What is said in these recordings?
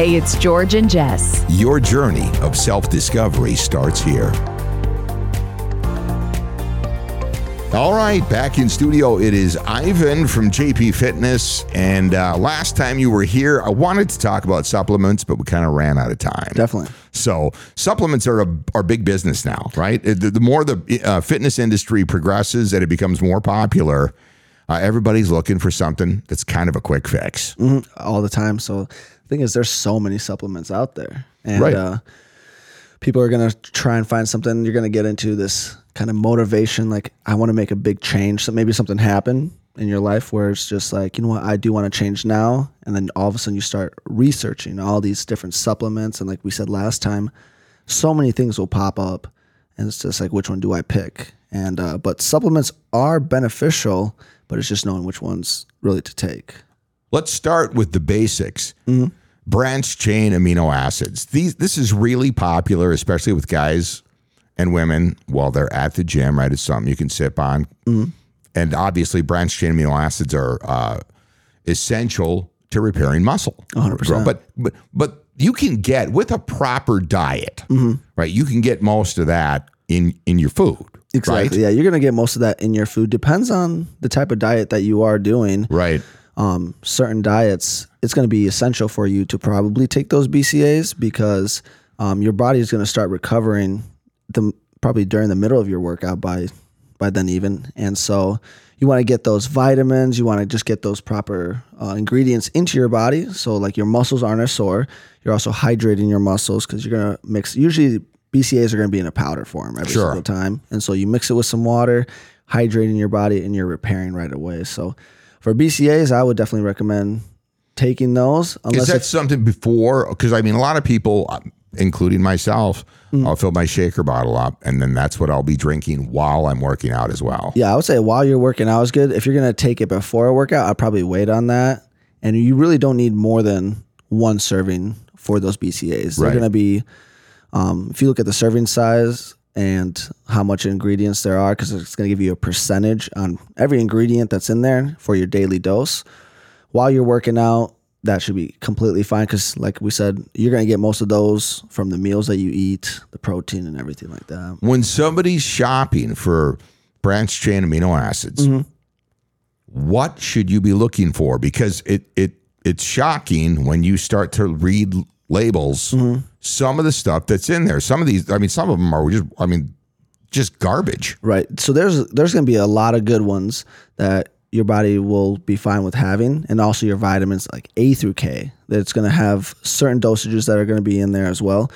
Hey, it's George and Jess. Your journey of self discovery starts here. All right, back in studio, it is Ivan from JP Fitness. And uh, last time you were here, I wanted to talk about supplements, but we kind of ran out of time. Definitely. So supplements are a, are big business now, right? The, the more the uh, fitness industry progresses and it becomes more popular, uh, everybody's looking for something that's kind of a quick fix. Mhm, all the time. So the thing is, there's so many supplements out there, and Right. uh, people are gonna try and find something. You're gonna get into this kind of motivation, like I want to make a big change. So maybe something happened in your life where it's just like, you know what, I do want to change now, and then all of a sudden you start researching all these different supplements, and like we said last time, so many things will pop up, and it's just like, which one do I pick? And uh, but supplements are beneficial, but it's just knowing which ones really to take. Let's start with the basics. Branch chain amino acids. These this is really popular, especially with guys and women while they're at the gym. Right, it's something you can sip on, and obviously, branch chain amino acids are uh, essential to repairing muscle. 100%. But but but you can get with a proper diet, right? You can get most of that in in your food. Exactly. Yeah, you're gonna get most of that in your food. Depends on the type of diet that you are doing. Right. Um, certain diets, it's gonna be essential for you to probably take those BCAAs because um, your body is gonna start recovering the probably during the middle of your workout by by then even, and so you want to get those vitamins. You want to just get those proper uh, ingredients into your body, so like your muscles aren't as sore. You're also hydrating your muscles because you're gonna mix. Usually, BCAAs are gonna be in a powder form every Sure. single time, and so you mix it with some water, hydrating your body, and you're repairing right away. So for BCAAs, I would definitely recommend taking those. Is Unless that it's, something before? Because I mean, a lot of people, uh, including myself, Mm. I'll fill my shaker bottle up, and then that's what I'll be drinking while I'm working out as well. yeah, I would say while you're working out is good. If you're gonna take it before a workout, I'd probably wait on that. And you really don't need more than one serving for those BCAAs. They're Right. gonna be, um, if you look at the serving size and how much ingredients there are, because it's gonna give you a percentage on every ingredient that's in there for your daily dose. While you're working out, that should be completely fine because, like we said, you're gonna get most of those from the meals that you eat, the protein and everything like that. When somebody's shopping for branched chain amino acids, Mm-hmm. what should you be looking for? Because it it it's shocking when you start to read labels. Mm-hmm. Some of the stuff that's in there. Some of these, I mean, some of them are just, I mean, just garbage. Right. So there's there's going to be a lot of good ones that your body will be fine with having, and also your vitamins like A through K. That it's going to have certain dosages that are going to be in there as well.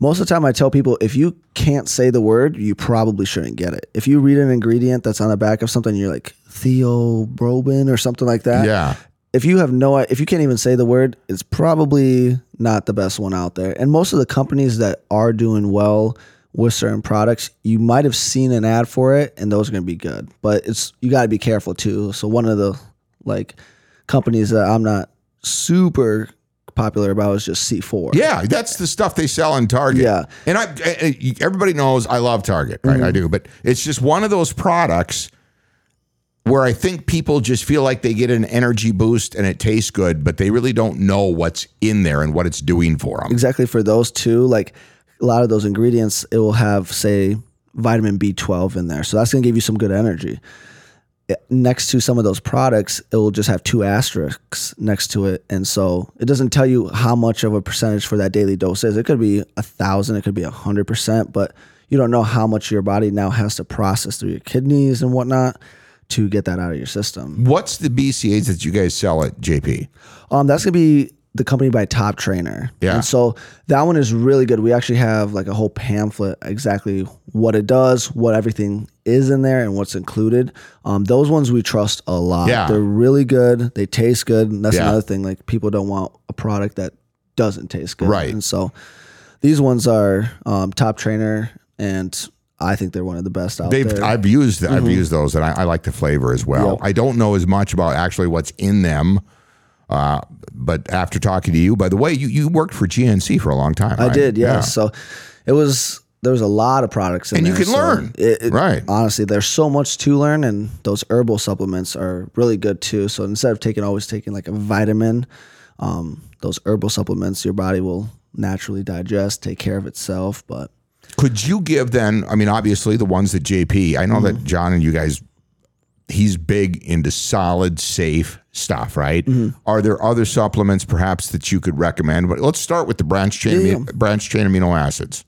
Most of the time, I tell people if you can't say the word, you probably shouldn't get it. If you read an ingredient that's on the back of something, you're like theobromine or something like that. Yeah. If you have no, if you can't even say the word, it's probably not the best one out there. And most of the companies that are doing well with certain products, you might have seen an ad for it, and those are going to be good. But it's you got to be careful too. So one of the like companies that I'm not super popular about is just C4. Yeah, that's the stuff they sell in Target. Yeah. and I, everybody knows I love Target, right? Mm-hmm. I do, but it's just one of those products where I think people just feel like they get an energy boost and it tastes good, but they really don't know what's in there and what it's doing for them. exactly for those two like a lot of those ingredients it will have say vitamin b12 in there. So that's going to give you some good energy. Eh, next to some of those products it will just have two asterisks next to it. And so it doesn't tell you how much of a percentage for that daily dose is. It could be a thousand it could be a hundred percent but you don't know how much your body now has to process through your kidneys and whatnot to get that out of your system What's the BCAs that you guys sell at JP? Um, that's gonna be the company by Top Trainer. Yeah. And so that one is really good. We actually have like a whole pamphlet exactly what it does, what everything is in there, and what's included. Um, those ones we trust a lot. Yeah. They're really good. They taste good. And that's Yeah. another thing. Like people don't want a product that doesn't taste good. Right. And so these ones are um, Top Trainer, and I think they're one of the best out They've, there. I've used I've used those and I, I like the flavor as well. Mm-hmm. Yep. I don't know as much about actually what's in them, uh, but after talking to you, by the way, you, you worked for GNC for a long time. I right? did, yeah. So it was there was a lot of products in And you there, can so learn. It, it- Right. Honestly, there's so much to learn, and those herbal supplements are really good too. So instead of taking always taking like a vitamin, um, those herbal supplements, your body will naturally digest, take care of itself. But Could you give then? I mean, obviously the ones that JP. I know Mm-hmm. that John and you guys. He's big into solid, safe stuff, right? Mm-hmm. Are there other supplements perhaps that you could recommend? But let's start with the branch chain, Yeah, amino, branch chain amino acids.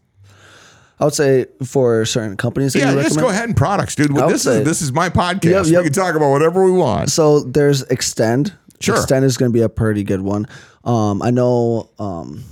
I would say for certain companies, Yeah, just go ahead and products, dude. would This is this is my podcast. Yep, We can talk about whatever we want. So there's Xtend. Sure. Xtend is going to be a pretty good one. Um, I know um,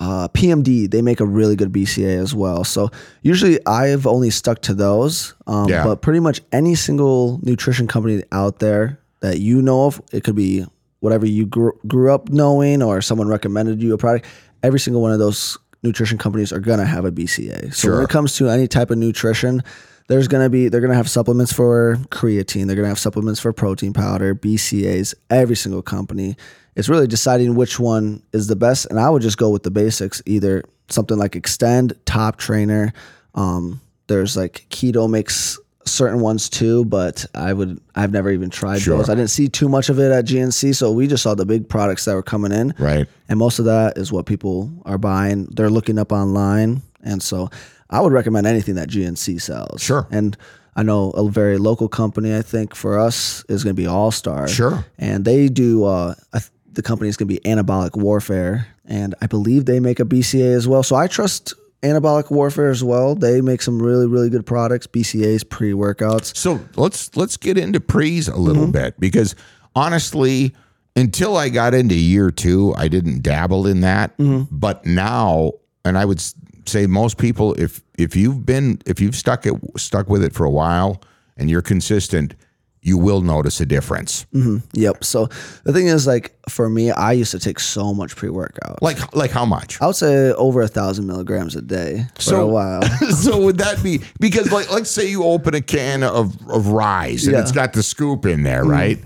uh, PMD, they make a really good BCA as well. So usually I've only stuck to those. Um, Yeah. But pretty much any single nutrition company out there that you know of, it could be whatever you grew, grew up knowing or someone recommended you a product. Every single one of those nutrition companies are going to have a BCA. So Sure. when it comes to any type of nutrition, there's going to be they're going to have supplements for creatine, they're going to have supplements for protein powder, BCAs, every single company. It's really deciding which one is the best and I would just go with the basics, either something like Xtend, Top Trainer, um there's like Keto makes certain ones too, but I would I've never even tried Sure. those. I didn't see too much of it at GNC, so we just saw the big products that were coming in. Right. And most of that is what people are buying. They're looking up online. And so I would recommend anything that GNC sells. Sure. And I know a very local company, I think for us, is going to be All Star. Sure. And they do, uh, I th- the company is going to be Anabolic Warfare. And I believe they make a BCA as well. So I trust Anabolic Warfare as well. They make some really, really good products, BCAs, pre workouts. So let's let's get into pre's a little Mm-hmm. bit because honestly, until I got into year two, I didn't dabble in that. Mm-hmm. But now, and I would say most people, if if you've been if you've stuck it stuck with it for a while and you're consistent, you will notice a difference. Yep. So the thing is, like, for me, I used to take so much pre workout. Like like how much? I would say over a thousand milligrams a day for a while. so would that be because like let's say you open a can of of Ryse and Yeah. it's got the scoop in there, right?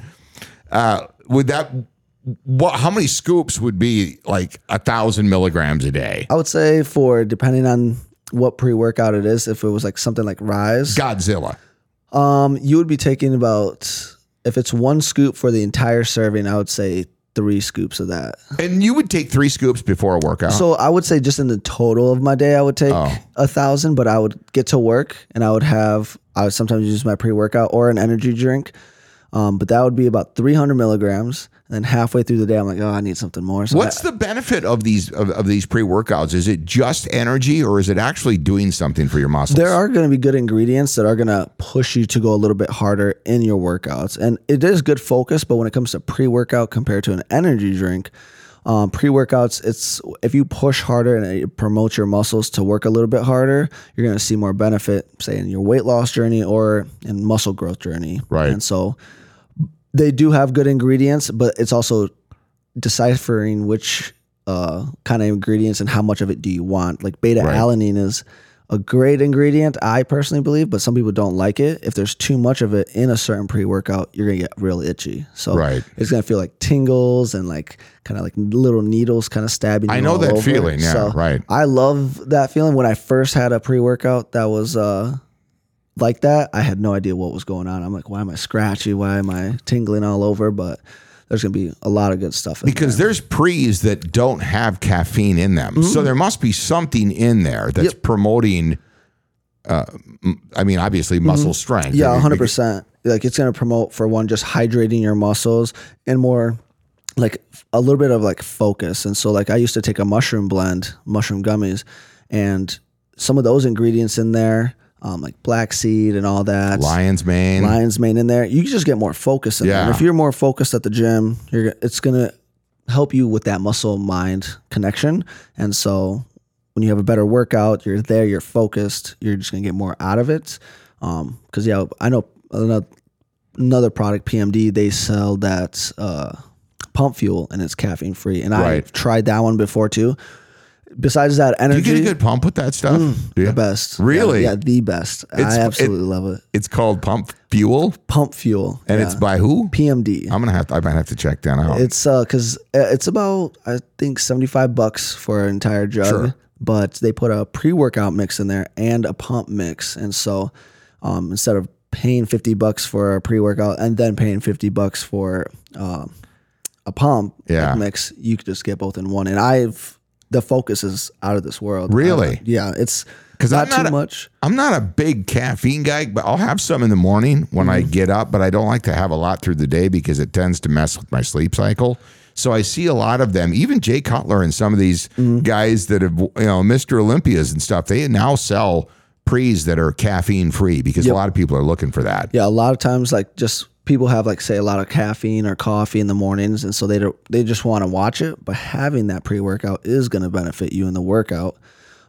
Uh, would that what? How many scoops would be like a thousand milligrams a day? I would say for depending on what pre workout it is, if it was like something like Ryse, Godzilla. Um, you would be taking about if it's one scoop for the entire serving, I would say three scoops of that. And you would take three scoops before a workout. So I would say just in the total of my day, I would take Oh. a thousand, but I would get to work and I would have I would sometimes use my pre workout or an energy drink. Um, but that would be about 300 milligrams. And then halfway through the day, I'm like, oh, I need something more. So What's I, the benefit of these of, of these pre workouts? Is it just energy, or is it actually doing something for your muscles? there are going to be good ingredients that are going to push you to go a little bit harder in your workouts. And it is good focus, but when it comes to pre workout compared to an energy drink, um, pre workouts, it's if you push harder and it promotes your muscles to work a little bit harder, you're going to see more benefit, say in your weight loss journey or in muscle growth journey. Right. And so they do have good ingredients, but it's also deciphering which uh, kind of ingredients and how much of it do you want. Like beta Right. alanine is a great ingredient, I personally believe, but some people don't like it. If there's too much of it in a certain pre workout, you're gonna get real itchy. So Right. it's gonna feel like tingles and like kind of like little needles kind of stabbing. I know that over. feeling, yeah, So right. I love that feeling. When I first had a pre workout that was uh like that, I had no idea what was going on. I'm like, why am I scratchy? Why am I tingling all over? But there's gonna be a lot of good stuff in because there's pre's that don't have caffeine in them. So Mm-hmm. there must be something in there that's promoting. Uh, I mean, obviously, muscle strength. Mm-hmm. Yeah, I mean, hundred percent. Like it's gonna promote for one, just hydrating your muscles and more like a little bit of like focus. And so like I used to take a mushroom blend, mushroom gummies, and some of those ingredients in there, um, like black seed and all that. Lion's mane. lion's mane in there. You just get more focus in there. And Yeah. if you're more focused at the gym, you're it's gonna help you with that muscle mind connection. And so when you have a better workout, you're there, you're focused, you're just gonna get more out of it. Um, because yeah, I know another another product, PMD, they sell that uh pump fuel and it's caffeine free. And Right. I've tried that one before too. Besides that Do you energy, get a good pump with that stuff? You? the best. Really? Yeah, yeah, the best. It's- I it- absolutely love it. It's called Pump Fuel, Pump fuel. and yeah. it's by who? PMD. I'm gonna have to. I might have to check that out. It's uh, cause uh, it's about I think seventy five bucks for an entire jug, Sure. but they put a pre workout mix in there and a pump mix, and so um, instead of paying fifty bucks for a pre workout and then paying fifty bucks for um, a pump Yeah. mix, you could just get both in one. And I've the focus is out of this world. Really? Yeah, it's 'Cause not not too a- much. I'm not a big caffeine guy, but I'll have some in the morning when I Mm-hmm. get up, but I don't like to have a lot through the day because it tends to mess with my sleep cycle. So I see a lot of them, even Jay Cutler and some of these Mm-hmm. guys that have, you know, Mr. Olympias and stuff, they now sell pre's that are caffeine free because a lot of people are looking for that. Yeah, a lot of times like just people have like say a lot of caffeine or coffee in the mornings and so they don't they just want to watch it, but having that pre-workout is going to benefit you in the workout.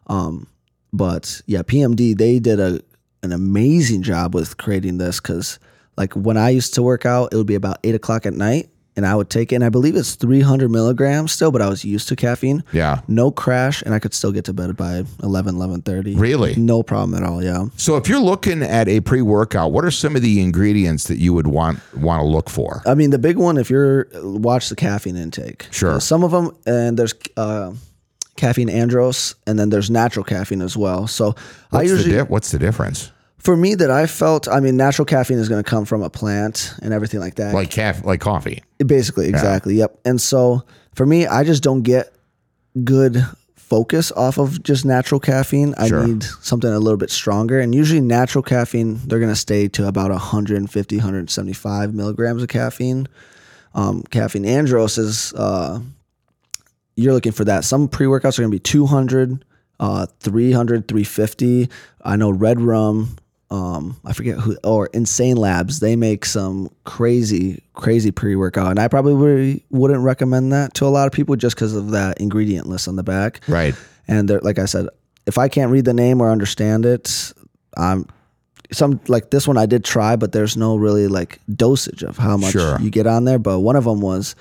Um but yeah, PMD they did a an amazing job with creating this cuz like when I used to work out, it would be about eight o'clock at night and I would take it and I believe it's 300 milligrams still, but I was used to caffeine. Yeah. No crash and I could still get to bed by 11, 11.30. Really? No problem at all, yeah. So if you're looking at a pre-workout, what are some of the ingredients that you would want want to look for? I mean, the big one, if you're watch the caffeine intake. Sure. Uh, Some of them, and there's uh, caffeine anhydrous, and then there's natural caffeine as well. So I What's, the, usually, di- what's the difference? For me, that I felt, I mean, natural caffeine is going to come from a plant and everything like that. Like caff- like coffee. Basically, exactly. Yep. And so for me, I just don't get good focus off of just natural caffeine. I Sure. need something a little bit stronger. And usually, natural caffeine, they're going to stay to about 150, 175 milligrams of caffeine. Um, caffeine anhydrous is, uh, you're looking for that. Some pre workouts are going to be 200, uh, 300, 350. I know Red Rum, um, I forget who, or Insane Labz, they make some crazy, crazy pre workout. And I probably wouldn't recommend that to a lot of people just because of that ingredient list on the back. Right. And they're, like I said, if I can't read the name or understand it, I'm some like this one I did try, but there's no really like dosage of how much Sure. you get on there. But one of them was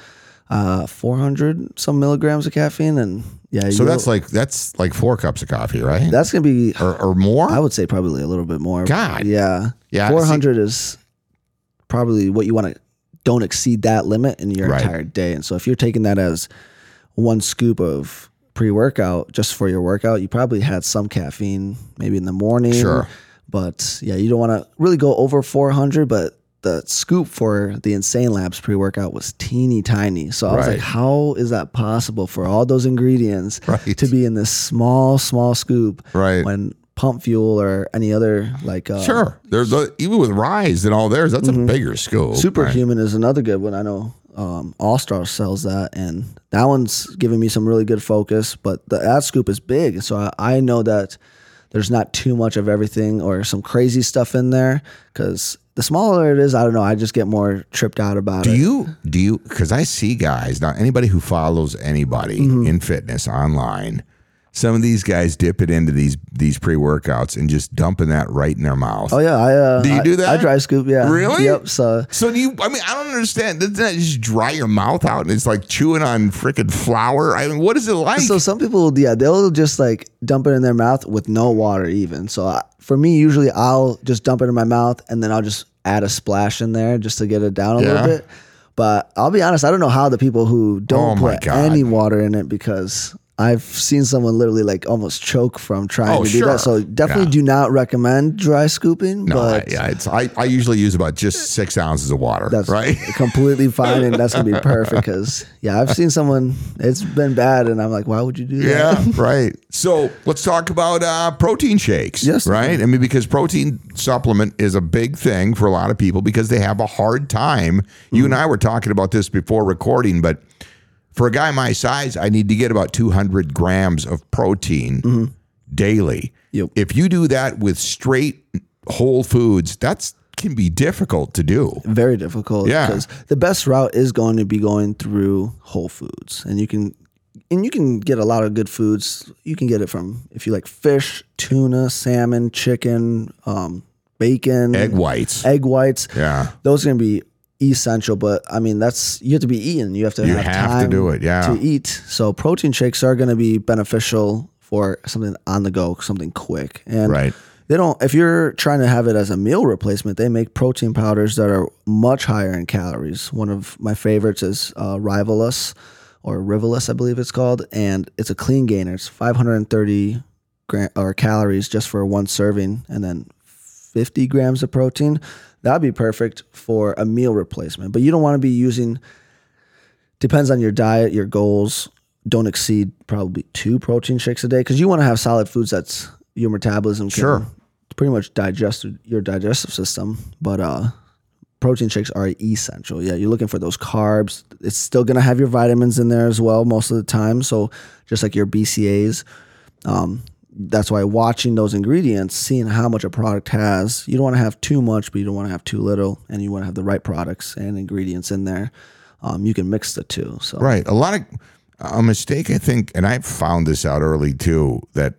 uh 400 some milligrams of caffeine, and yeah, So that's like that's like four cups of coffee, right? that's gonna be. or, or more. I would say probably a little bit more. God. yeah, Yeah, see- 400 is probably what you want to. Don't exceed that limit in your Right. entire day. And so if you're taking that as one scoop of pre-workout just for your workout, you probably had some caffeine maybe in the morning. Sure. But yeah, you don't want to really go over 400, but the scoop for the Insane Labz pre-workout was teeny tiny. So I was like, how is that possible for all those ingredients Right. to be in this small, small scoop Right. when pump fuel or any other like uh, Sure. There's a, even with Ryse and all theirs, that's a bigger scope. right? Superhuman is another good one. I know um, All Star sells that, and that one's giving me some really good focus. But the ad scoop is big, so I, I know that there's not too much of everything or some crazy stuff in there. Because the smaller it is, I don't know. I just get more tripped out about Do it. you do you because I see guys now anybody who follows anybody Mm-hmm. in fitness online, some of these guys dip it into these these pre workouts and just dumping that right in their mouth. Oh yeah, I uh, Do you I- do that? I dry scoop. Yeah, Really? Yep. So So do you? I mean, I don't understand. Doesn't that just dry your mouth out and it's like chewing on freaking flour? I mean, what is it like? So some people, yeah, they'll just like dump it in their mouth with no water, even. So I, for me, usually I'll just dump it in my mouth and then I'll just add a splash in there just to get it down a Yeah. little bit. But I'll be honest, I don't know how the people who don't Oh put God. any water in it because I've seen someone literally like almost choke from trying Oh, to do sure. that. So definitely Yeah. do not recommend dry scooping. no, I, but yeah, it's I, I usually use about just six ounces of water. that's right. completely fine and that's gonna be perfect because yeah, I've seen someone it's been bad and I'm like, why would you do that? Yeah, right. So let's talk about uh, protein shakes. Yes. Right? I mean, because protein supplement is a big thing for a lot of people because they have a hard time. You and I were talking about this before recording, but for a guy my size, I need to get about 200 grams of protein daily. Yep. If you do that with straight whole foods, that's can be difficult to do. very difficult Yeah. because the best route is going to be going through whole foods and you can and you can get a lot of good foods you can get it from if you like fish tuna salmon chicken um, bacon Egg whites. egg whites Yeah. those are going to be essential but i mean that's you have to be eating. You have to You have, have to time do it, yeah. to eat. So protein shakes are going to be beneficial for something on the go something quick. And Right. they don't if you're trying to have it as a meal replacement they make protein powders that are much higher in calories. One of my favorites is uh, rivalus or rivalus i believe it's called and it's a clean gainer. It's 530 gra- or calories just for one serving and then 50 grams of protein that'd be perfect for a meal replacement but you don't want to be using depends on your diet, your goals. Don't exceed probably two protein shakes a day because you want to have solid foods that's your metabolism can Sure. pretty much digest your digestive system. But uh, protein shakes are essential. Yeah, you're looking for those carbs. It's still gonna have your vitamins in there as well most of the time. So just like your BCAAs, um, that's why watching those ingredients, seeing how much a product has, you don't want to have too much, but you don't want to have too little, and you want to have the right products and ingredients in there. Um, you can mix the two. So Right. A lot of a mistake, I think, and I found this out early too, that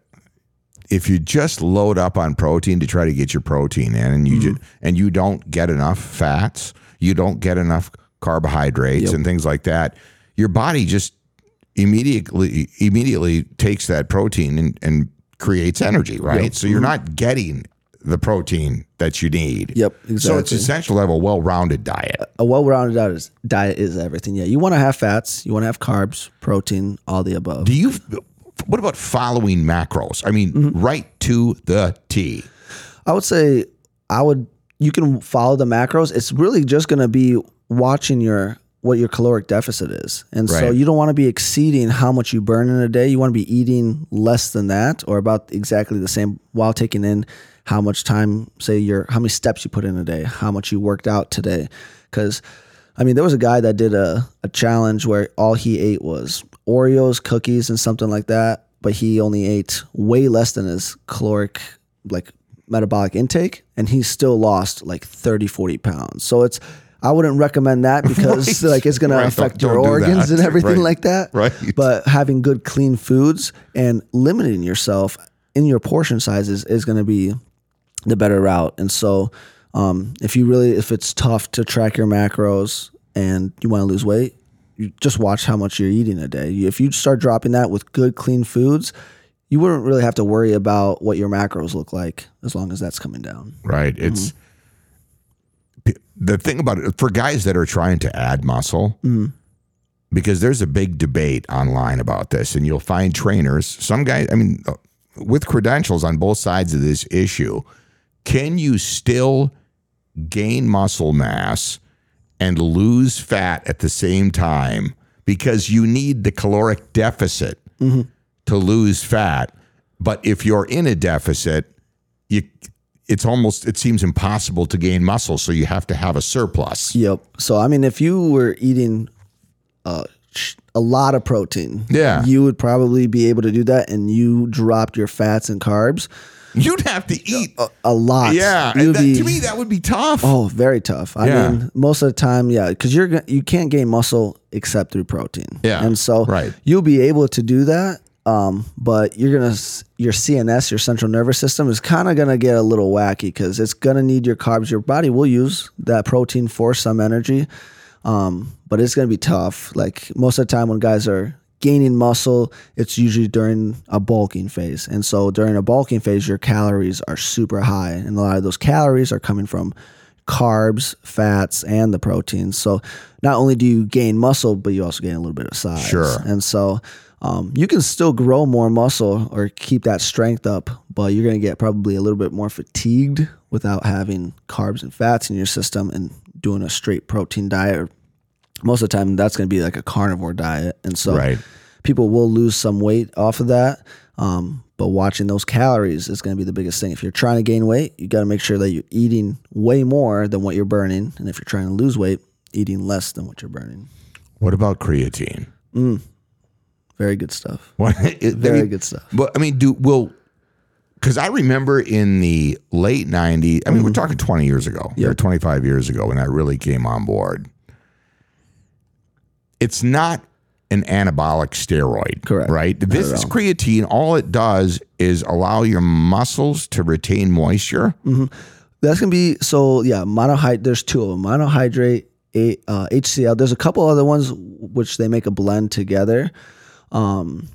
if you just load up on protein to try to get your protein in, and you just and you don't get enough fats, you don't get enough carbohydrates and things like that, your body just immediately immediately takes that protein and, and creates energy, right? So you're not getting the protein that you need. Yep, So it's essential to have a well-rounded diet. a well-rounded diet is, diet is everything. Yeah, you want to have fats, you want to have carbs, protein, all the above. Do you? What about following macros? I mean, Mm-hmm. right to the T. I would say I would you can follow the macros. It's really just going to be watching your what your caloric deficit is. And so you don't want to be exceeding how much you burn in a day. You want to be eating less than that or about exactly the same while taking in how much time say your how many steps you put in a day, how much you worked out today cuz I mean, there was a guy that did a, a challenge where all he ate was Oreos, cookies, and something like that, but he only ate way less than his caloric, like metabolic intake, and he still lost like 30, 40 pounds. So it's, I wouldn't recommend that because Right. like it's going Right. to affect Don't- your don't organs and everything Right. like that. Right. But having good, clean foods and limiting yourself in your portion sizes is going to be the better route. And so, um, if you really, if it's tough to track your macros and you want to lose weight, you just watch how much you're eating a day. If you start dropping that with good, clean foods, you wouldn't really have to worry about what your macros look like as long as that's coming down. Right. It's p- the thing about it for guys that are trying to add muscle. Because there's a big debate online about this, and you'll find trainers. Some guys, I mean, uh, with credentials on both sides of this issue, can you still gain muscle mass and lose fat at the same time because you need the caloric deficit to lose fat but if you're in a deficit you it's almost it seems impossible to gain muscle so you have to have a surplus Yep. So I mean, if you were eating uh, a lot of protein, Yeah. you would probably be able to do that, and you dropped your fats and carbs you'd have to eat a, a lot. yeah that- be- to me that would be tough Oh, very tough. I Yeah. mean, most of the time, yeah, because you're you can't gain muscle except through protein. Yeah, and so right. you'll be able to do that. Um, but you're gonna your CNS, your central nervous system, is kind of gonna get a little wacky because it's gonna need your carbs. Your body will use that protein for some energy, um, but it's gonna be tough. Like most of the time when guys are gaining muscle, it's usually during a bulking phase. And so during a bulking phase, your calories are super high. And a lot of those calories are coming from carbs, fats, and the proteins. So not only do you gain muscle, but you also gain a little bit of size. Sure. And so um, you can still grow more muscle or keep that strength up, but you're going to get probably a little bit more fatigued without having carbs and fats in your system and doing a straight protein diet. Most of the time, that's going to be like a carnivore diet. And so Right. people will lose some weight off of that. Um, but watching those calories is going to be the biggest thing. If you're trying to gain weight, you got to make sure that you're eating way more than what you're burning. And if you're trying to lose weight, eating less than what you're burning. what about creatine Very good stuff. I Very mean, good stuff. But I mean, do will because I remember in the late '90s. I mean, we're talking 20 years ago or 25 years ago when that really came on board. It's not an anabolic steroid, Correct. Right. This is creatine. All it does is allow your muscles to retain moisture. That's gonna be so. Yeah, monohydrate. There's two of them: monohydrate, a, uh, HCl. There's a couple other ones which they make a blend together. Um,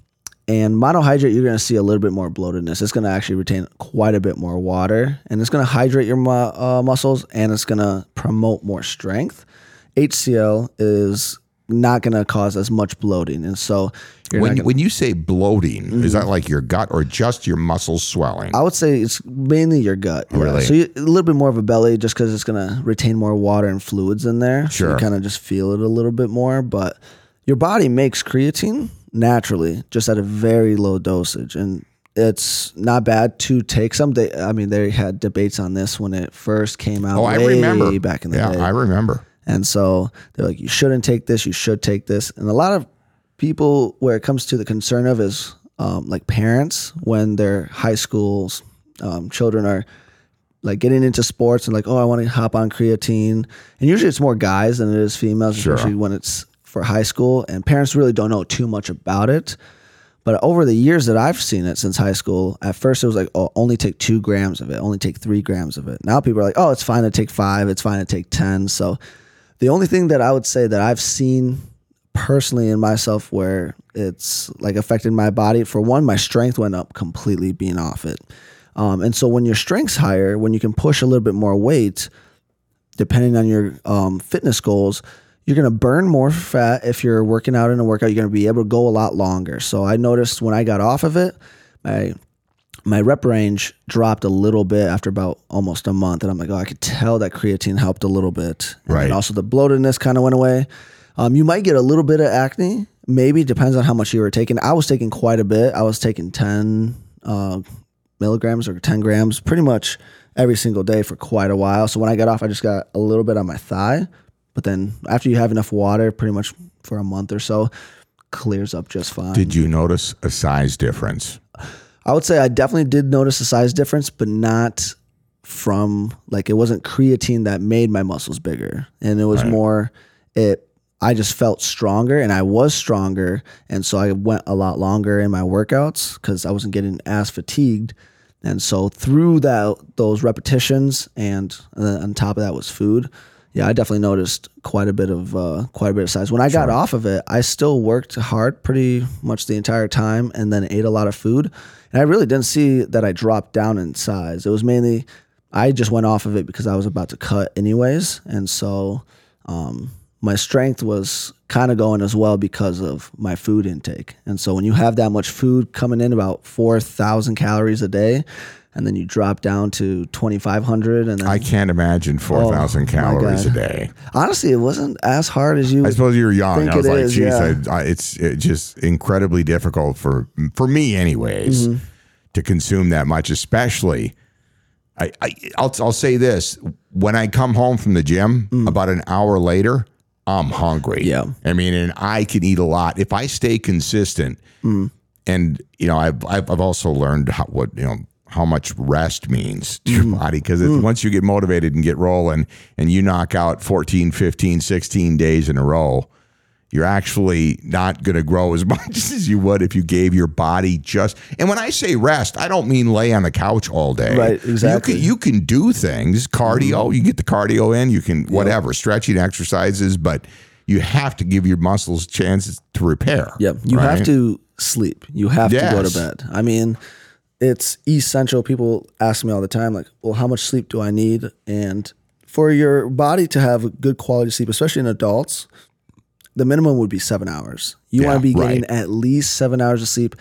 and monohydrate, you're gonna see a little bit more bloatedness. It's gonna actually retain quite a bit more water, and it's gonna hydrate your mu- uh, muscles, and it's gonna promote more strength. HCl is not gonna cause as much bloating, and so When gonna, when you say bloating, is that like your gut or just your muscles swelling? I would say it's mainly your gut. yeah. Really? So you, a little bit more of a belly, just because it's gonna retain more water and fluids in there. So Sure. you kind of just feel it a little bit more, but your body makes creatine naturally, just at a very low dosage, and it's not bad to take some. They, I mean, they had debates on this when it first came out. Oh, I remember. back in the day. yeah, day. I remember. And so they're like, you shouldn't take this, you should take this. And a lot of people, where it comes to the concern of is um, like parents when their high schools um, children are like getting into sports and like, oh, I want to hop on creatine. And usually it's more guys than it is females, Sure. especially when it's for high school. And parents really don't know too much about it. But over the years that I've seen it since high school, at first it was like, oh, only take two grams of it, only take three grams of it. Now people are like, oh, it's fine to take five, it's fine to take 10. So the only thing that I would say that I've seen personally in myself where it's like affected my body, for one, my strength went up completely being off it. Um, and so when your strength's higher, when you can push a little bit more weight, depending on your um, fitness goals, you're going to burn more fat if you're working out in a workout. You're going to be able to go a lot longer. So I noticed when I got off of it, my my rep range dropped a little bit after about almost a month, and I'm like, oh, I could tell that creatine helped a little bit. And Right. then also the bloatedness kind of went away. Um, you might get a little bit of acne. Maybe depends on how much you were taking. I was taking quite a bit. I was taking 10 uh, milligrams or 10 grams pretty much every single day for quite a while. So when I got off, I just got a little bit on my thigh. But then after you have enough water, pretty much for a month or so, clears up just fine. Did you notice a size difference? I would say I definitely did notice a size difference, but not from like it wasn't creatine that made my muscles bigger. And it was more it I just felt stronger and I was stronger and so I went a lot longer in my workouts cuz I wasn't getting as fatigued. And so through that those repetitions and uh, on top of that was food. Yeah, I definitely noticed quite a bit of uh, quite a bit of size. When I got off of it, I still worked hard pretty much the entire time, and then ate a lot of food. And I really didn't see that I dropped down in size. It was mainly I just went off of it because I was about to cut anyways, and so um, my strength was kind of going as well because of my food intake. And so when you have that much food coming in, about four thousand calories a day, and then you drop down to twenty five hundred, and then I can't imagine 4,000 Oh, calories a day. honestly, it wasn't as hard as you. I suppose you were young. I was like, is, geez, yeah. I, I, it's it just incredibly difficult for for me, anyways, Mm-hmm. to consume that much. Especially, I, I I'll I'll say this: when I come home from the gym, about an hour later, I'm hungry. Mm. Yeah. I mean, and I can eat a lot if I stay consistent. Mm. And you know, I've I've I've also learned how, what you know how much rest means to your Mm. body because once you get motivated and get rolling and you knock out 14 15 16 days in a row you're actually not going to grow as much as you would if you gave your body just and when i say rest i don't mean lay on the couch all day Right, exactly. you can, you can do things cardio you get the cardio in you can whatever stretching exercises but you have to give your muscles chances to repair Yeah, you right? have to sleep. You have to go to bed. I mean, it's essential. People ask me all the time, like, well, how much sleep do I need? And for your body to have good quality sleep, especially in adults, the minimum would be seven hours. You Yeah, want to be getting right. at least seven hours of sleep.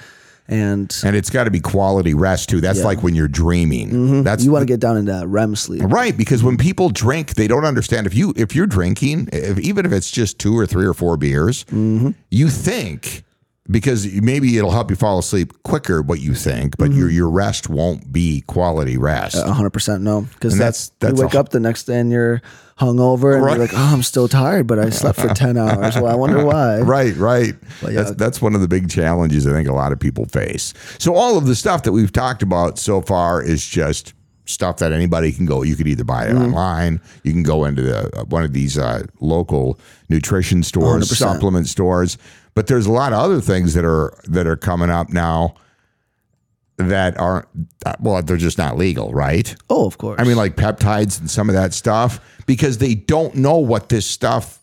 And and it's got to be quality rest too that's like when you're dreaming that's you want to get down into that REM sleep. Right, because when people drink, they don't understand. If you if you're drinking, if, even if it's just two or three or four beers, Mm-hmm. you think because maybe it'll help you fall asleep quicker. What you think, but Mm-hmm. your your rest won't be quality rest. A hundred percent no, because that's that's- you wake a- up the next day and you're hungover and Right. you're like, oh, I'm still tired, but I slept for ten hours. Well, I wonder why. Right, right. Yeah. That's that's one of the big challenges I think a lot of people face. So all of the stuff that we've talked about so far is just stuff that anybody can go. You could either buy it Mm-hmm. online, you can go into the one of these uh, local nutrition stores, 100%. supplement stores. But there's a lot of other things that are that are coming up now that aren't well, they're just not legal, right? Oh, of course. I mean, like peptides and some of that stuff, because they don't know what this stuff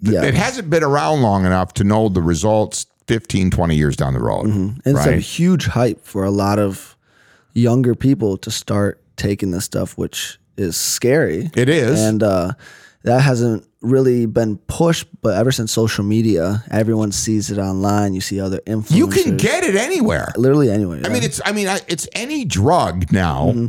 yeah. it hasn't been around long enough to know the results 15 20 years down the road And it's a huge hype for a lot of younger people to start taking this stuff, which is scary. it is And uh, that hasn't really been pushed, but ever since social media, everyone sees it online. You see other influencers. you can get it anywhere literally anywhere. i mean it's i mean it's any drug now Mm-hmm.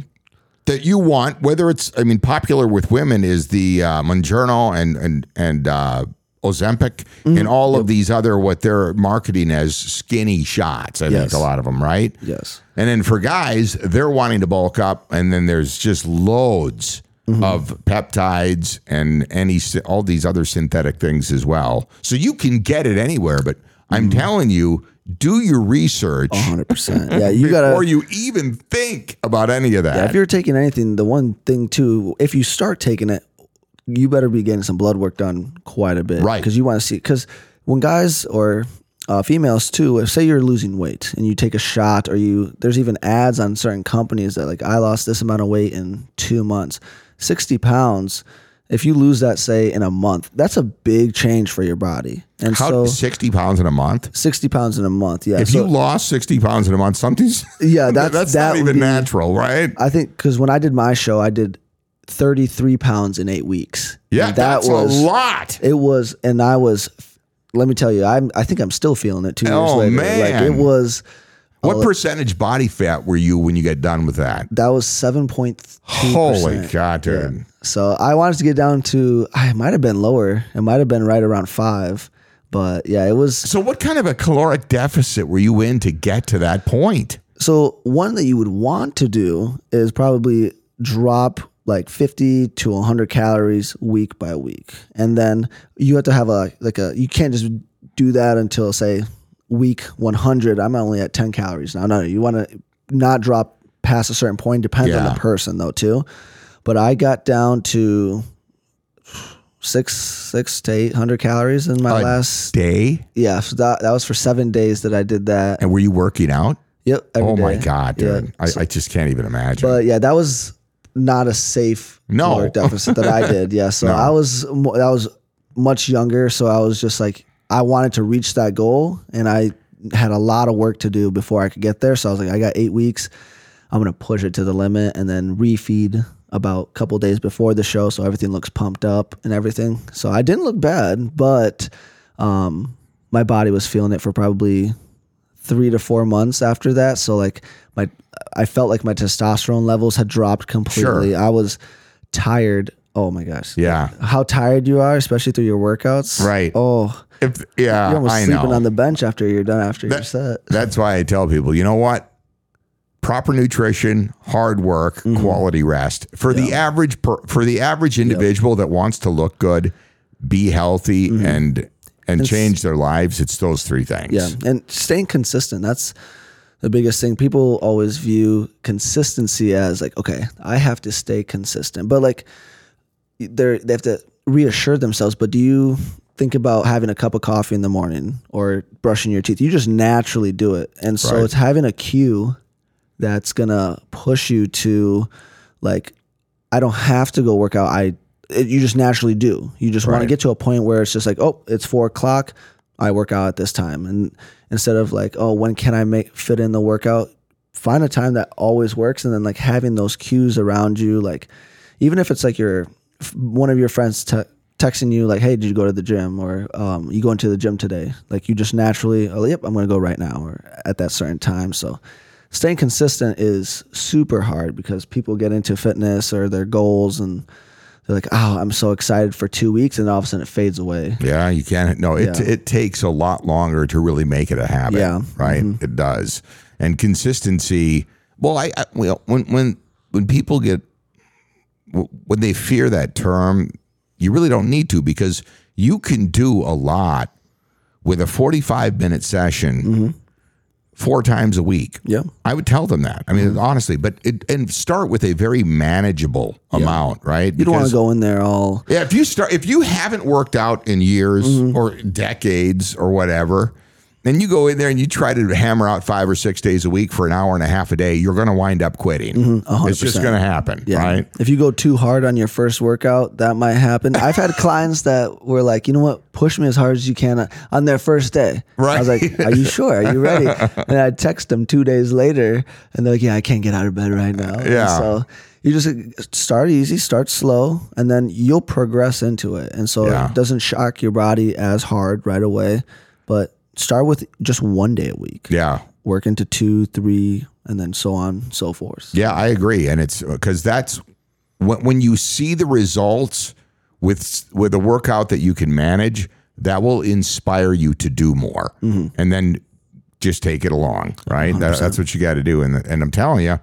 that you want whether it's i mean popular with women is the uh and and and uh Ozempic, Mm-hmm. and all of these other what they're marketing as skinny shots. I Yes. think a lot of them, right? Yes. And then for guys, they're wanting to bulk up, and then there's just loads Mm-hmm. of peptides and any all these other synthetic things as well. So you can get it anywhere, but I'm Mm-hmm. telling you, do your research Hundred percent. Yeah, you gotta. before you even think about any of Yeah, that. if you're taking anything, the one thing too, if you start taking it, you better be getting some blood work done quite a bit, Right. Because you want to see. Because when guys or uh, females too, if say you're losing weight and you take a shot, or you there's even ads on certain companies that like I lost this amount of weight in two months, sixty pounds. If you lose that, say in a month, that's a big change for your body. And How so, 60 pounds in a month? sixty pounds in a month, yeah. If so, you lost 60 pounds in a month, something's yeah, that's that's that not even be- natural, right? I think because when I did my show, I did 33 pounds in eight weeks. Yeah, And that that's was a lot. It was, and I was. Let me tell you, I'm. I think I'm still feeling it two years Oh, later. Like it was. What oh, percentage body fat were you when you get done with that? That was seven point two. Holy God, dude. So I wanted to get down to. I might have been lower. It might have been right around five. But yeah, it was. So, what kind of a caloric deficit were you in to get to that point? So one that you would want to do is probably drop like 50 to 100 calories week by week. And then you have to have a like a you can't just do that until say week 100. I'm only at 10 calories now. No, you want to not drop past a certain point depends on the person though too. But I got down to 6 6 to 800 calories in my A last Day? yeah, so that that was for 7 days that I did that. And were you working out? Yep. every oh my day. God, Yeah. dude. I, I just can't even imagine. But yeah, that was not a safe No. deficit that I did. Yeah, so No. I was I was much younger, so I was just like I wanted to reach that goal, and I had a lot of work to do before I could get there. So I was like, I got eight weeks. I'm gonna push it to the limit, and then refeed about a couple days before the show, so everything looks pumped up and everything. So I didn't look bad, but um, my body was feeling it for probably three to four months after that. So like my, I felt like my testosterone levels had dropped completely. I was tired. Oh my gosh. Yeah. How tired you are, especially through your workouts. Right. Oh, if, yeah, you're almost I sleeping know. on the bench after you're done after your That- set. That's why I tell people, you know what? Proper nutrition, hard work, Mm-hmm. quality rest. For the average per, for the average individual that wants to look good, be healthy and and change their lives, it's those three things. Mm-hmm. Yeah, and staying consistent. That's the biggest thing. People always view consistency as like, okay, I have to stay consistent, but like, they they have to reassure themselves. But do you think about having a cup of coffee in the morning or brushing your teeth? You just naturally do it, and so Right. it's having a cue that's gonna push you to like, I don't have to go work out. I it, you just naturally do. You just want to get to a point where it's just like, oh, it's four o'clock. I work out at this time, and instead of like, oh, when can I make fit in the workout? Find a time that always works, and then like having those cues around you, like even if it's like your one of your friends te- texting you like, hey, did you go to the gym, or um, you going to the gym today? Like you just naturally, oh, yep, I'm going to go right now, or at that certain time. So staying consistent is super hard because people get into fitness or their goals and they're like, oh, I'm so excited for two weeks, and all of a sudden it fades away. Yeah, you can't. No, it Yeah. it takes a lot longer to really make it a habit. Yeah. Mm-hmm. right. It does, and consistency. Well, I, I well when when when people get when they fear that term, you really don't need to because you can do a lot with a forty-five minute session. Mm-hmm. Four times a week. Yeah. I would tell them that. I Mm-hmm. mean, honestly, but it, and start with a very manageable amount, right? You don't want to go in there all Yeah, if you start if you haven't worked out in years Mm-hmm. or decades or whatever, then you go in there and you try to hammer out five or six days a week for an hour and a half a day, you're going to wind up quitting. It's just going to happen, Mm-hmm. Yeah. right? If you go too hard on your first workout, that might happen. I've had clients that were like, you know what, push me as hard as you can on their first day. Right. I was like, are you sure? Are you ready? And I text them two days later, and they're like, yeah, I can't get out of bed right now. And Yeah. so you just start easy, start slow, and then you'll progress into it. And so Yeah. it doesn't shock your body as hard right away. But start with just one day a week. Yeah. Work into two, three, and then so on and so forth. Yeah, I agree, and it's because that's when when you see the results with with a workout that you can manage. that will inspire you to do more, mm-hmm. and then just take it along. Right, That- that's what you got to do. And and I'm telling you,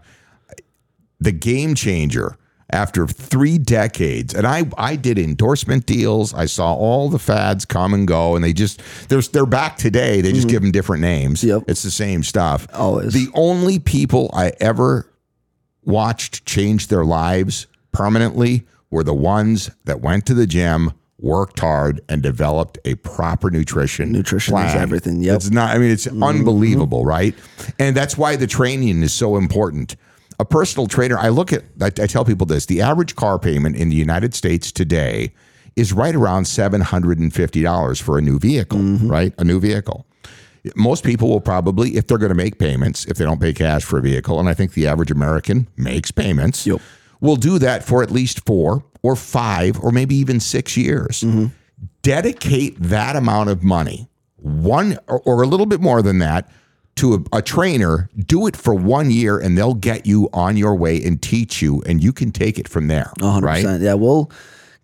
the game changer after three decades. And i i did endorsement deals. I saw all the fads come and go and they just there's they're back today. They just mm-hmm. give them different names. Yep. it's the same stuff. Always. the only people i ever watched change their lives permanently were the ones that went to the gym worked hard and developed a proper nutrition Nutrition is everything, yep. it's not i mean it's mm-hmm. unbelievable right? And that's why the training is so important a personal trainer i look at I, I tell people this the average car payment in the united states today is right around $750 for a new vehicle mm-hmm. right? A new vehicle. Most people will probably if they're going to make payments if they don't pay cash for a vehicle and i think the average american makes payments Yep. will do that for at least four or five or maybe even six years. Mm-hmm. Dedicate that amount of money, one or, or a little bit more than that, to a, a trainer. Do it for one year, and they'll get you on your way and teach you, and you can take it from there. hundred Right? Yeah, we'll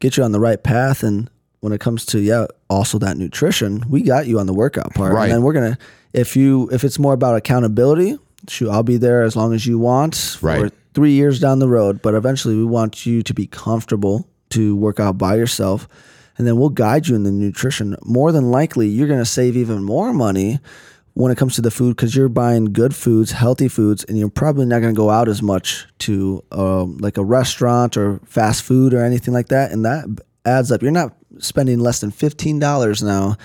get you on the right path. And when it comes to yeah, also that nutrition, we got you on the workout part. Right. And then we're gonna if you if it's more about accountability, shoot, I'll be there as long as you want for Right. three years down the road. But eventually, we want you to be comfortable to work out by yourself. And then we'll guide you in the nutrition. More than likely, you're going to save even more money when it comes to the food because you're buying good foods, healthy foods, and you're probably not going to go out as much to um, like a restaurant or fast food or anything like that. And that adds up. You're not spending less than fifteen dollars now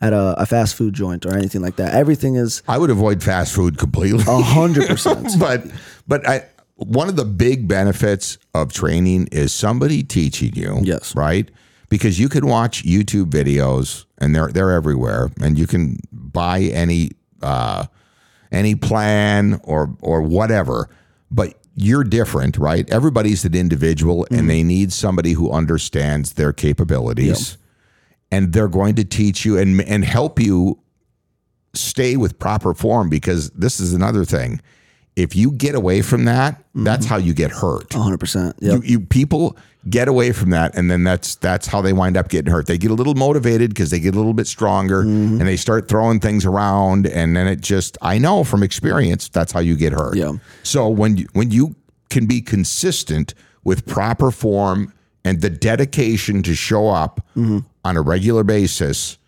at a, a fast food joint or anything like that. Everything is I would avoid fast food completely. a hundred percent. but but I one of the big benefits of training is somebody teaching you. Yes. Right? Because you can watch YouTube videos and they're they're everywhere and you can buy any uh any plan or or whatever. But you're different, right? Everybody's an individual and they need somebody who understands their capabilities. And they're going to teach you and and help you stay with proper form because this is another thing. If you get away from that, that's mm-hmm. how you get hurt. Hundred percent. Yep. You, you people get away from that, and then that's that's how they wind up getting hurt. They get a little motivated because they get a little bit stronger, mm-hmm. and they start throwing things around, and then it just I know from experience that's how you get hurt. Yeah. So when you when you can be consistent with proper form and the dedication to show up mm-hmm. on a regular basis,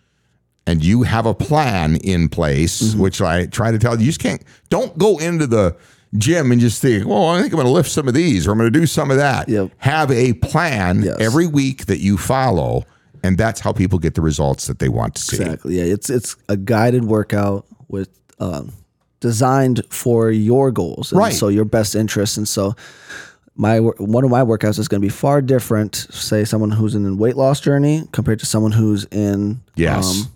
and you have a plan in place, Mm-hmm. which I try to tell you, you just can't, don't go into the gym and just think, well, I think I'm going to lift some of these or I'm going to do some of that. Yep. Have a plan Yes. every week that you follow. And that's how people get the results that they want to see. Exactly. Yeah, it's it's a guided workout with um, designed for your goals, and Right. So your best interests, and so my one of my workouts is going to be far different. Say someone who's in a weight loss journey compared to someone who's in um, Yes.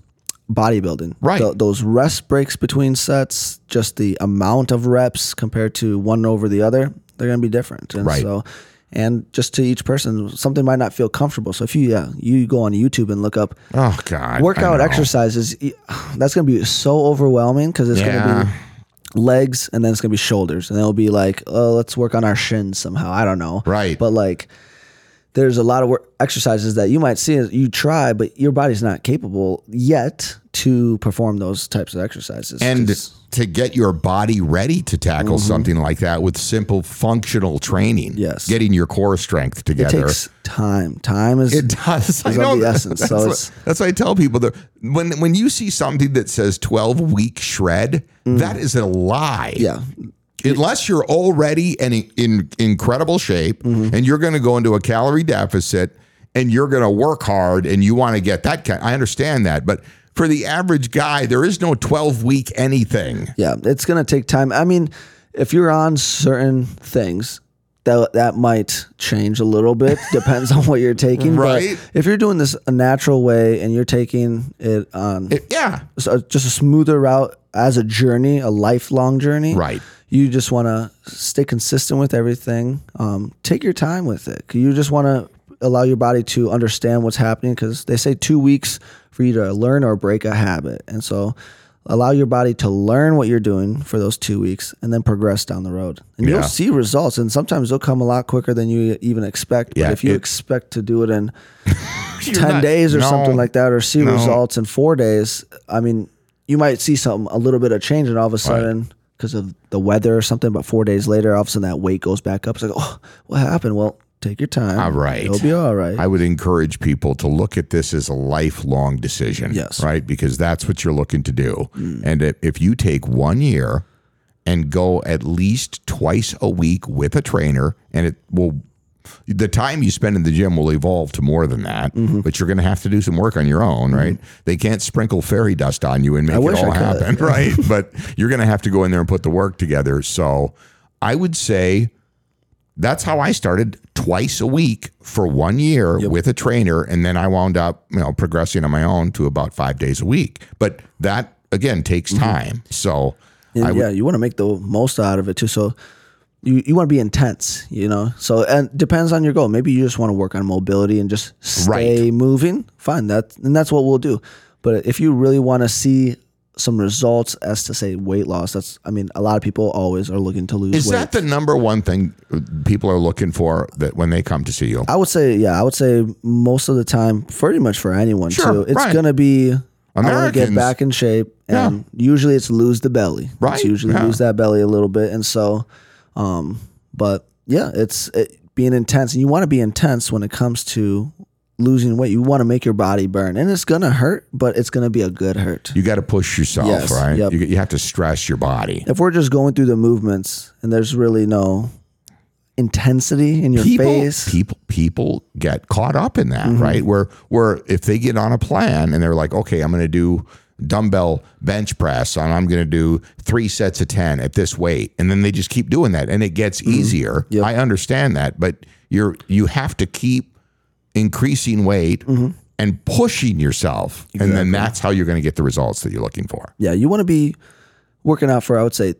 Bodybuilding. Right. Th- those rest breaks between sets, just the amount of reps compared to one over the other, they're going to be different. And Right. so, and just to each person, something might not feel comfortable. So if you, yeah, you go on YouTube and look up Oh, God. Workout exercises, that's going to be so overwhelming because it's going to be legs and then it's going to be shoulders. And it'll be like, oh, let's work on our shins somehow. I don't know. Right. But like, there's a lot of work, exercises that you might see you try, but your body's not capable yet to perform those types of exercises. And to get your body ready to tackle something like that with simple functional training. Mm-hmm. Yes. Getting your core strength it together. takes time. Time is It does. I is know the that. essence. That's, So what, that's why I tell people that when when you see something that says twelve week shred, that is a lie. Yeah, Unless you're already in, in incredible shape Mm-hmm. and you're going to go into a calorie deficit and you're going to work hard and you want to get that kind. I understand that, but for the average guy, there is no twelve week anything. yeah, it's going to take time. I mean, if you're on certain things, that that might change a little bit. Depends on what you're taking. Right. But if you're doing this a natural way and you're taking it on It- yeah. so just a smoother route as a journey, a lifelong journey. Right. You just want to stay consistent with everything. Um, take your time with it. You just want to allow your body to understand what's happening because they say two weeks for you to learn or break a habit. And so allow your body to learn what you're doing for those two weeks and then progress down the road. And Yeah. you'll see results. And sometimes they'll come a lot quicker than you even expect. Yeah, but if you it- expect to do it in 10 not- days or no. something like that or see No. results in four days i mean you might see something a little bit of change and all of a sudden because of the weather or something but four days later all of a sudden that weight goes back up it's like oh what happened well take your time All right. it'll be all right I would encourage people to look at this as a lifelong decision. Yes. Mm. Right? Because that's what you're looking to do. And if, you take one year and go at least twice a week with a trainer, and it will, the time you spend in the gym will evolve to more than that, Mm-hmm. but you're going to have to do some work on your own, right? They can't sprinkle fairy dust on you and make wish it all I happen, right? but you're going to have to go in there and put the work together. So I would say, that's how I started twice a week for one year with a trainer. And then I wound up, you know, progressing on my own to about five days a week. But that again takes mm-hmm. time. So And I would, yeah, you want to make the most out of it too. So you, you want to be intense, you know. So and depends on your goal. Maybe you just want to work on mobility and just stay moving. Fine, that and that's what we'll do. But if you really want to see some results as to say weight loss, that's I mean, a lot of people always are looking to lose is weight. that the number one thing people are looking for that when they come to see you? I would say, yeah, I would say most of the time, pretty much for anyone Sure, too. It's right. gonna be I want to Americans- get back in shape, and usually it's lose the belly. Right, It's usually yeah. lose that belly a little bit, and so, um, but yeah, it's it, being intense, and you want to be intense when it comes to losing weight. You want to make your body burn, and it's gonna hurt, but it's gonna be a good hurt. You got to push yourself, Yes, right? yep. You, you have to stress your body. if we're just going through the movements and there's really no intensity in your people, face, people people get caught up in that, Mm-hmm. right? Where where if they get on a plan and they're like, okay, I'm going to do dumbbell bench press and I'm going to do three sets of 10 at this weight and then they just keep doing that and it gets Mm-hmm. easier. I understand that, but you're you have to keep increasing weight Mm-hmm. and pushing yourself and then that's how you're going to get the results that you're looking for. Yeah, you want to be working out for, I would say,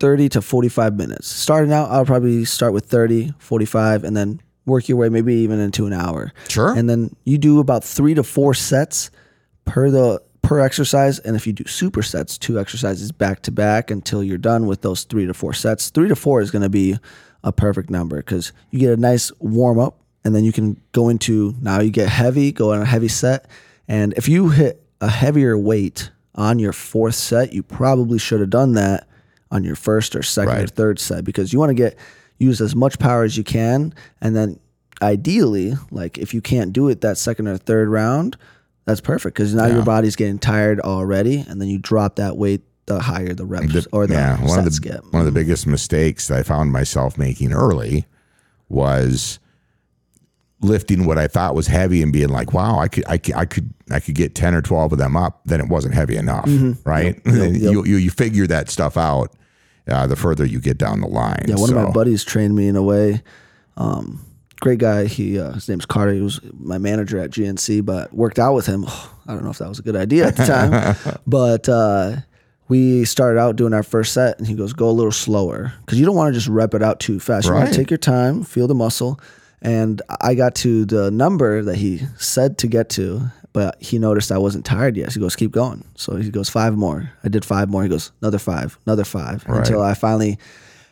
30 to 45 minutes. Starting out, I'll probably start with 30, 45, and then work your way maybe even into an hour. Sure. And then you do about three to four sets per the per exercise. And if you do supersets, two exercises back to back until you're done with those three to four sets. Three to four is going to be a perfect number because you get a nice warm up and then you can go into now you get heavy, go on a heavy set. And if you hit a heavier weight on your fourth set, you probably should have done that on your first or second or third set because you want to get use as much power as you can. And then ideally like if you can't do it that second or third round that's perfect because now your body's getting tired already and then you drop that weight the higher the reps or the yeah, one of the get. one of the biggest mistakes that I found myself making early was lifting what I thought was heavy and being like, "Wow, I could, I could, I could, I could get ten or twelve of them up." Then it wasn't heavy enough, Mm-hmm. right? You, you you figure that stuff out uh, the further you get down the line. yeah one of my buddies trained me in a way um great guy he uh, his name's carter he was my manager at gnc but worked out with him i don't know if that was a good idea at the time but uh we started out doing our first set and he goes go a little slower because you don't want to just rep it out too fast you want to take your time feel the muscle and i got to the number that he said to get to but he noticed i wasn't tired yet. So he goes keep going. So he goes five more. I did five more. He goes another five another five. Until i finally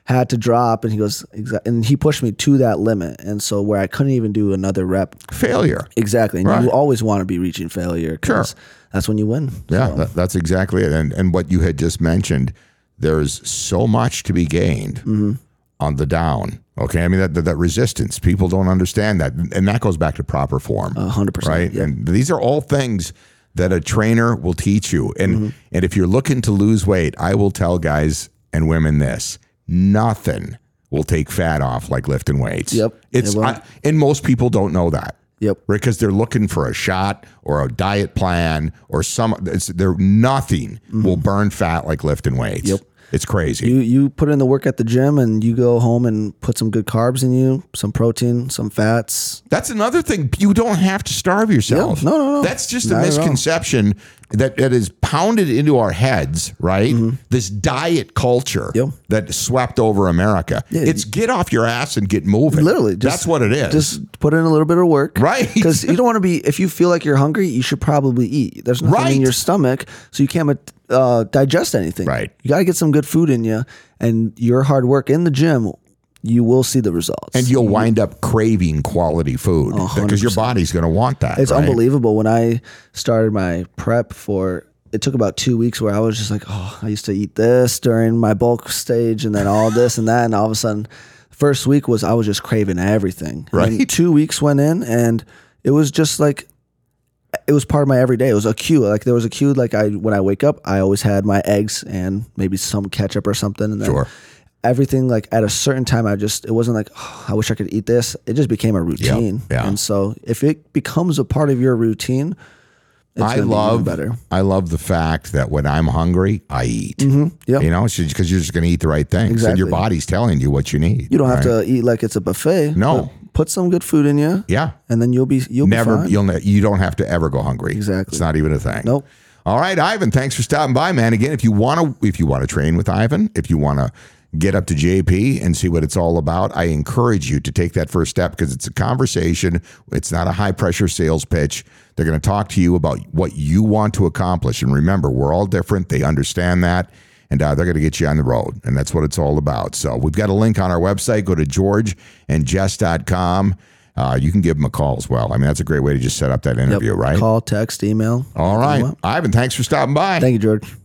had to drop and he goes and he pushed me to that limit. And so where i couldn't even do another rep. Failure. exactly. And Right. you always want to be reaching failure because that's when you win. Yeah, So, that, that's exactly it. And and what you had just mentioned, there's so much to be gained Mm-hmm. on the down. Okay, I mean that, that that resistance, people don't understand that, and that goes back to proper form. hundred percent right? yeah. And these are all things that a trainer will teach you. And Mm-hmm. and if you're looking to lose weight, I will tell guys and women this: nothing will take fat off like lifting weights. Yep, It's it. I, and most people don't know that. Yep. Because they're looking for a shot or a diet plan or some. It's, there nothing will burn fat like lifting weights. Mm-hmm. Yep. It's crazy. you you put in the work at the gym and you go home and put some good carbs in you some protein some fats That's another thing. You don't have to starve yourself. Yeah, no, no, no. That's just a Not all. misconception that, that is pounded into our heads, right? This diet culture Mm-hmm. Yep. that swept over America. it's get off your ass and get moving. literally just, That's what it is. just put in a little bit of work Right. because you don't want to be if you feel like you're hungry you should probably eat there's nothing Right. in your stomach so you can't uh, digest anything Right. you got to get some good food in you and your hard work in the gym you will see the results. And you'll mm-hmm. wind up craving quality food because your body's going to want that. It's right? unbelievable. When I started my prep for, it took about two weeks where I was just like, oh, I used to eat this during my bulk stage, and then all this and that, and all of a sudden, first week was I was just craving everything. And Right. two weeks went in, and it was just like. It was part of my everyday. It was a cue. Like there was a cue. Like I, when I wake up, I always had my eggs and maybe some ketchup or something. And then Sure. Everything like at a certain time i just it wasn't like oh, i wish i could eat this it just became a routine yeah. and so if it becomes a part of your routine it's I gonna be love better I love the fact that when I'm hungry, I eat. Mm-hmm. Yep. You know, because you're just going to eat the right things, and your body's telling you what you need. you don't have to eat like it's a buffet No. put some good food in you Yeah, and then you'll be you'll never. be. You'll ne- you don't have to ever go hungry. Exactly. It's not even a thing. Nope. All right, Ivan. Thanks for stopping by, man. Again, if you want to, if you want to train with Ivan, if you want to get up to JP and see what it's all about, I encourage you to take that first step because it's a conversation. It's not a high pressure sales pitch. They're going to talk to you about what you want to accomplish. And remember, we're all different. They understand that. And uh, they're going to get you on the road. And that's what it's all about. So we've got a link on our website. Go to georgeandjess.com. Uh, you can give them a call as well. I mean, that's a great way to just set up that Yep. interview, right? call text email All right. Ivan, thanks for stopping by. thank you george